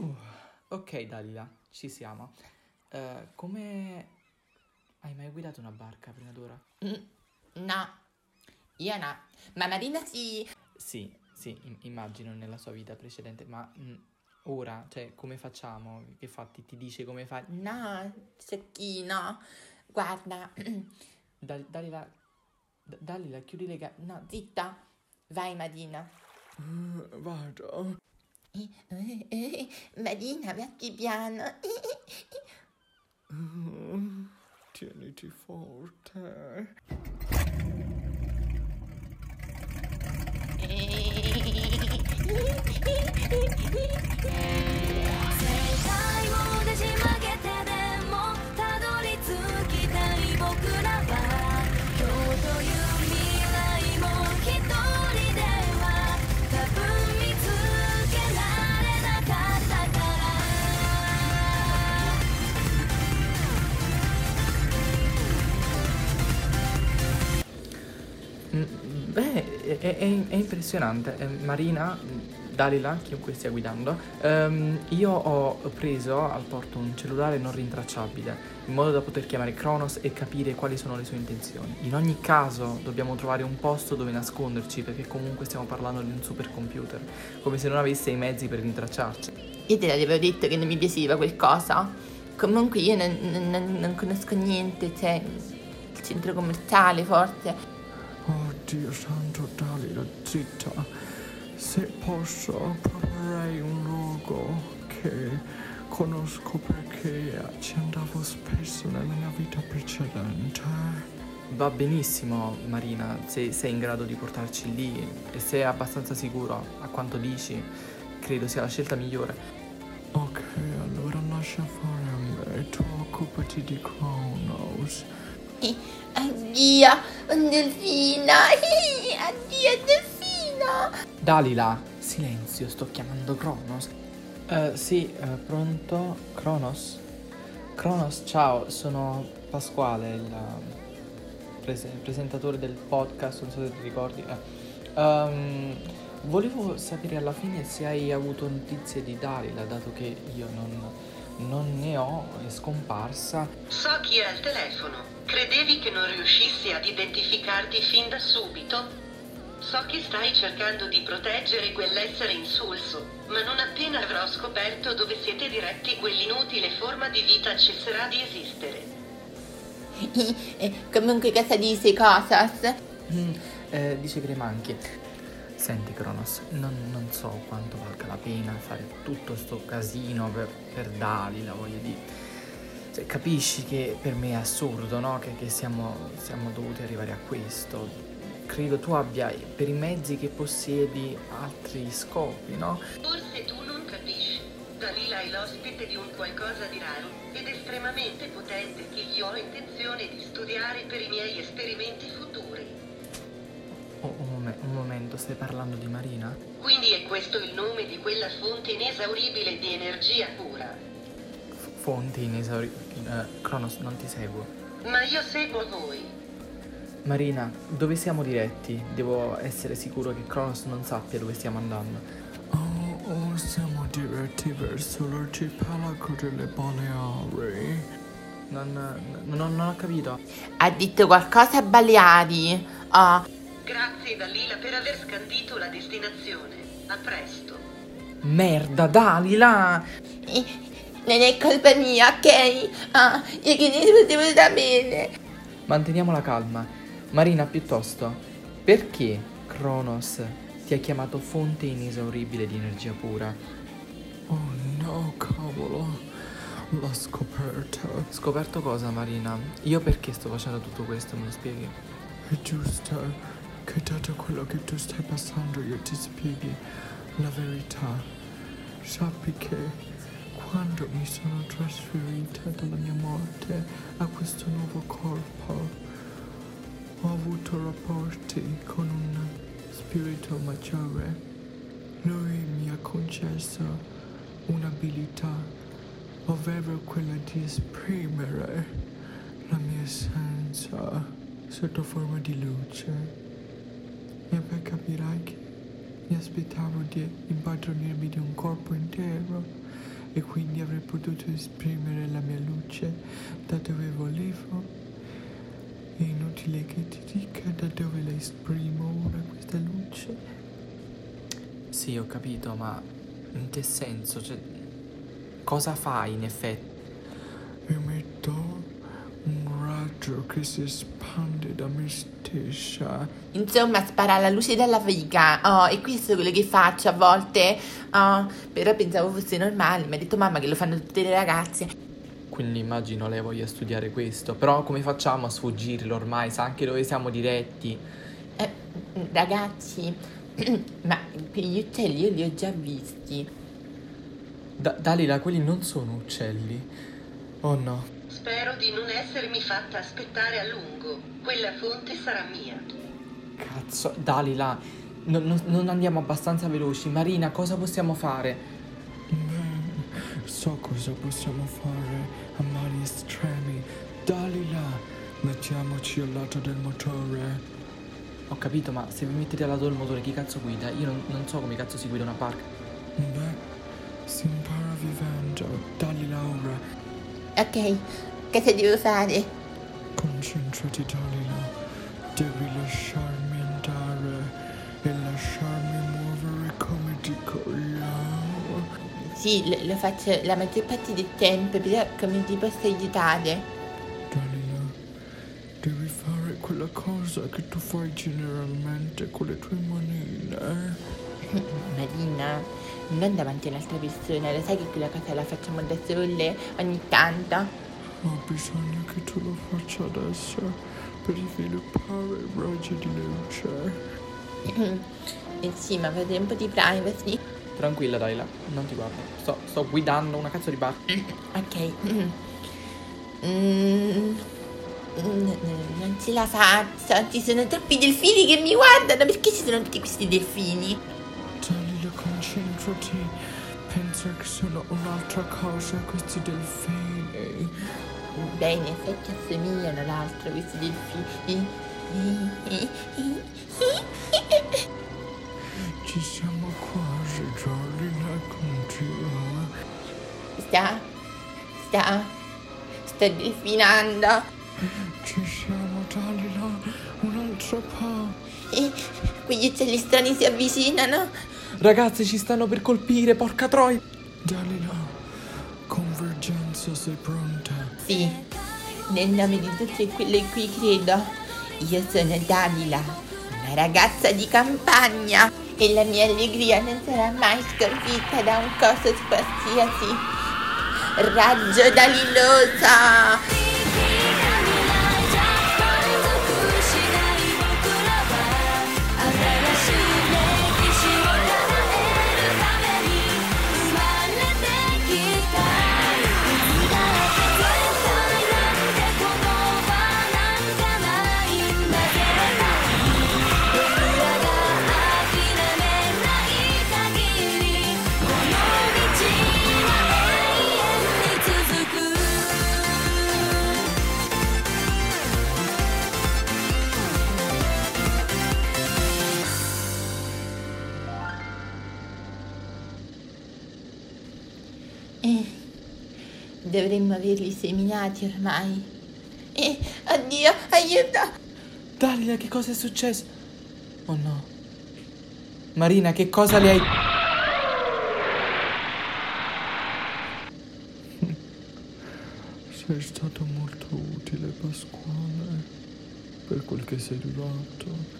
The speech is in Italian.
Uh, ok, Dalila, ci siamo. Eh, come hai mai guidato una barca prima d'ora? Mm, no, io no. Ma Marina sì. Sì, sì, im- immagino nella sua vita precedente, ma mm, ora, cioè, come facciamo? Che fatti ti dice come fai? No, Cecchino. Guarda, Dal- Dalila, D- Dalila, chiudi le gambe. No, zitta. Vai Marina. Vado. Marina, metti piano. Tieniti forte. Eh. Beh, è, è- è impressionante. Eh, Marina, Dalila, chiunque stia guidando, ehm, io ho preso al porto un cellulare non rintracciabile in modo da poter chiamare Kronos e capire quali sono le sue intenzioni. In ogni caso dobbiamo trovare un posto dove nasconderci perché comunque stiamo parlando di un supercomputer, come se non avesse i mezzi per rintracciarci. Io te l'avevo detto che non mi piaceva qualcosa. Comunque io non- non- non conosco niente, cioè il centro commerciale forse. Oddio santo Dalila, zitta. Se posso, proporrei un luogo che conosco perché ci andavo spesso nella mia vita precedente. Va benissimo, Marina, se sei in grado di portarci lì e sei abbastanza sicuro a quanto dici, credo sia la scelta migliore. Ok, allora lascia fare a me, tu occupati di Kronos. Addio. Eh, Addio, delfino. Dalila, silenzio, sto chiamando Kronos. Eh, sì, eh, pronto? Kronos? Kronos, ciao, sono Pasquale, il eh, prese- presentatore del podcast, non so se ti ricordi. Eh, ehm, volevo sapere alla fine se hai avuto notizie di Dalila, dato che io non, non ne ho, è scomparsa. So chi è al telefono. Credevi che non riuscissi ad identificarti fin da subito? So che stai cercando di proteggere quell'essere insulso, ma non appena avrò scoperto dove siete diretti quell'inutile forma di vita cesserà di esistere. Comunque cosa dice Cosas? Mm, eh, dice Cremanchi. Senti Kronos, non, non so quanto valga la pena fare tutto sto casino per, per Dalila, voglio dire. Cioè, capisci che per me è assurdo, no? Che, che siamo, siamo dovuti arrivare a questo. Credo tu abbia per i mezzi che possiedi altri scopi, no? Forse tu non capisci. Dalila è l'ospite di un qualcosa di raro ed estremamente potente che io ho intenzione di studiare per i miei esperimenti futuri. Oh, un, mome- un momento, stai parlando di Marina? Quindi è questo il nome di quella fonte inesauribile di energia pura. F- fonti inesauribili. Kronos, non ti seguo. Ma io seguo voi. Marina, dove siamo diretti? Devo essere sicuro che Kronos non sappia dove stiamo andando. Oh, oh, siamo diretti verso l'arcipelago delle Baleari. Non, non- non ho capito. Ha detto qualcosa a Baleari. Ah, Grazie Dalila per aver scandito la destinazione. A presto. Merda, Dalila! non è colpa mia, ok? Ah, io che ne potevo sapere. Manteniamo la calma. Marina, piuttosto, perché Kronos ti ha chiamato fonte inesauribile di energia pura? Oh no, cavolo. L'ho scoperta. Scoperto cosa, Marina? Io perché sto facendo tutto questo, me lo spieghi? È giusto che dato quello che tu stai passando io ti spieghi la verità. Sappi che quando mi sono trasferita dalla mia morte a questo nuovo corpo, ho avuto rapporti con un spirito maggiore. Lui mi ha concesso un'abilità, ovvero quella di esprimere la mia essenza sotto forma di luce. E poi capirai che mi aspettavo di impadronirmi di un corpo intero, e quindi avrei potuto esprimere la mia luce da dove volevo. È inutile che ti dica da dove la esprimo ora questa luce. Sì, ho capito, ma in che senso? Cioè, cosa fai in effetti? Emetto raggio che si espande da me stessa. Insomma, spara la luce dalla figa. Oh, e questo è quello che faccio a volte. Oh, però pensavo fosse normale. Mi ha detto mamma che lo fanno tutte le ragazze. Quindi immagino lei voglia studiare questo. Però come facciamo a sfuggirlo ormai? Sa anche dove siamo diretti. Eh, ragazzi, ma quegli uccelli io li ho già visti. Da- Dalila, quelli non sono uccelli. Oh no. Spero di non essermi fatta aspettare a lungo. Quella fonte sarà mia. Cazzo, Dalila, no- no- non andiamo abbastanza veloci. Marina, cosa possiamo fare? Beh, so cosa possiamo fare a mari estremi. Dalila, mettiamoci al lato del motore. Ho capito, ma se vi mettete al lato del motore, chi cazzo guida? Io non, non so come cazzo si guida una barca. Beh, si impara vivendo. Dalila ora. Ok, cosa devo fare? Concentrati, Dalila. Devi lasciarmi andare e lasciarmi muovere come dico io. Sì, lo, lo faccio la maggior parte del tempo, però come ti posso aiutare? Dalila, devi fare quella cosa che tu fai generalmente con le tue manine. Marina, non davanti a un'altra persona, lo sai che quella cosa la facciamo da sole ogni tanto? Ho bisogno che tu lo faccia adesso per sviluppare i raggi di luce. Eh sì, ma avete un po' di privacy. Tranquilla, Dalila, non ti guardo. Sto, sto guidando una cazzo di barca. Ok. Mm, mm, non ce la faccio, ci sono troppi delfini che mi guardano, perché ci sono tutti questi delfini? Concentrati. Pensa che sono un'altra cosa questi delfini. Beh, in effetti assomigliano all'altro questi delfini. Ci siamo quasi, Dalila, continua. Sta, sta, sta delfinando. Ci siamo, Dalila, un'altra po'. E quegli uccelli strani si avvicinano. Ragazzi, ci stanno per colpire, porca troia. Dalila, convergenza, sei pronta? Sì, nel nome di tutti quelli in cui credo, io sono Dalila, una ragazza di campagna e la mia allegria non sarà mai sconfitta da un coso qualsiasi. Raggio dalilosa! Dovremmo averli seminati ormai. Eh, oddio, aiuto! Dalila, che cosa è successo? Oh no. Marina, che cosa le hai... Sei stato molto utile, Pasquale, per quel che sei durato.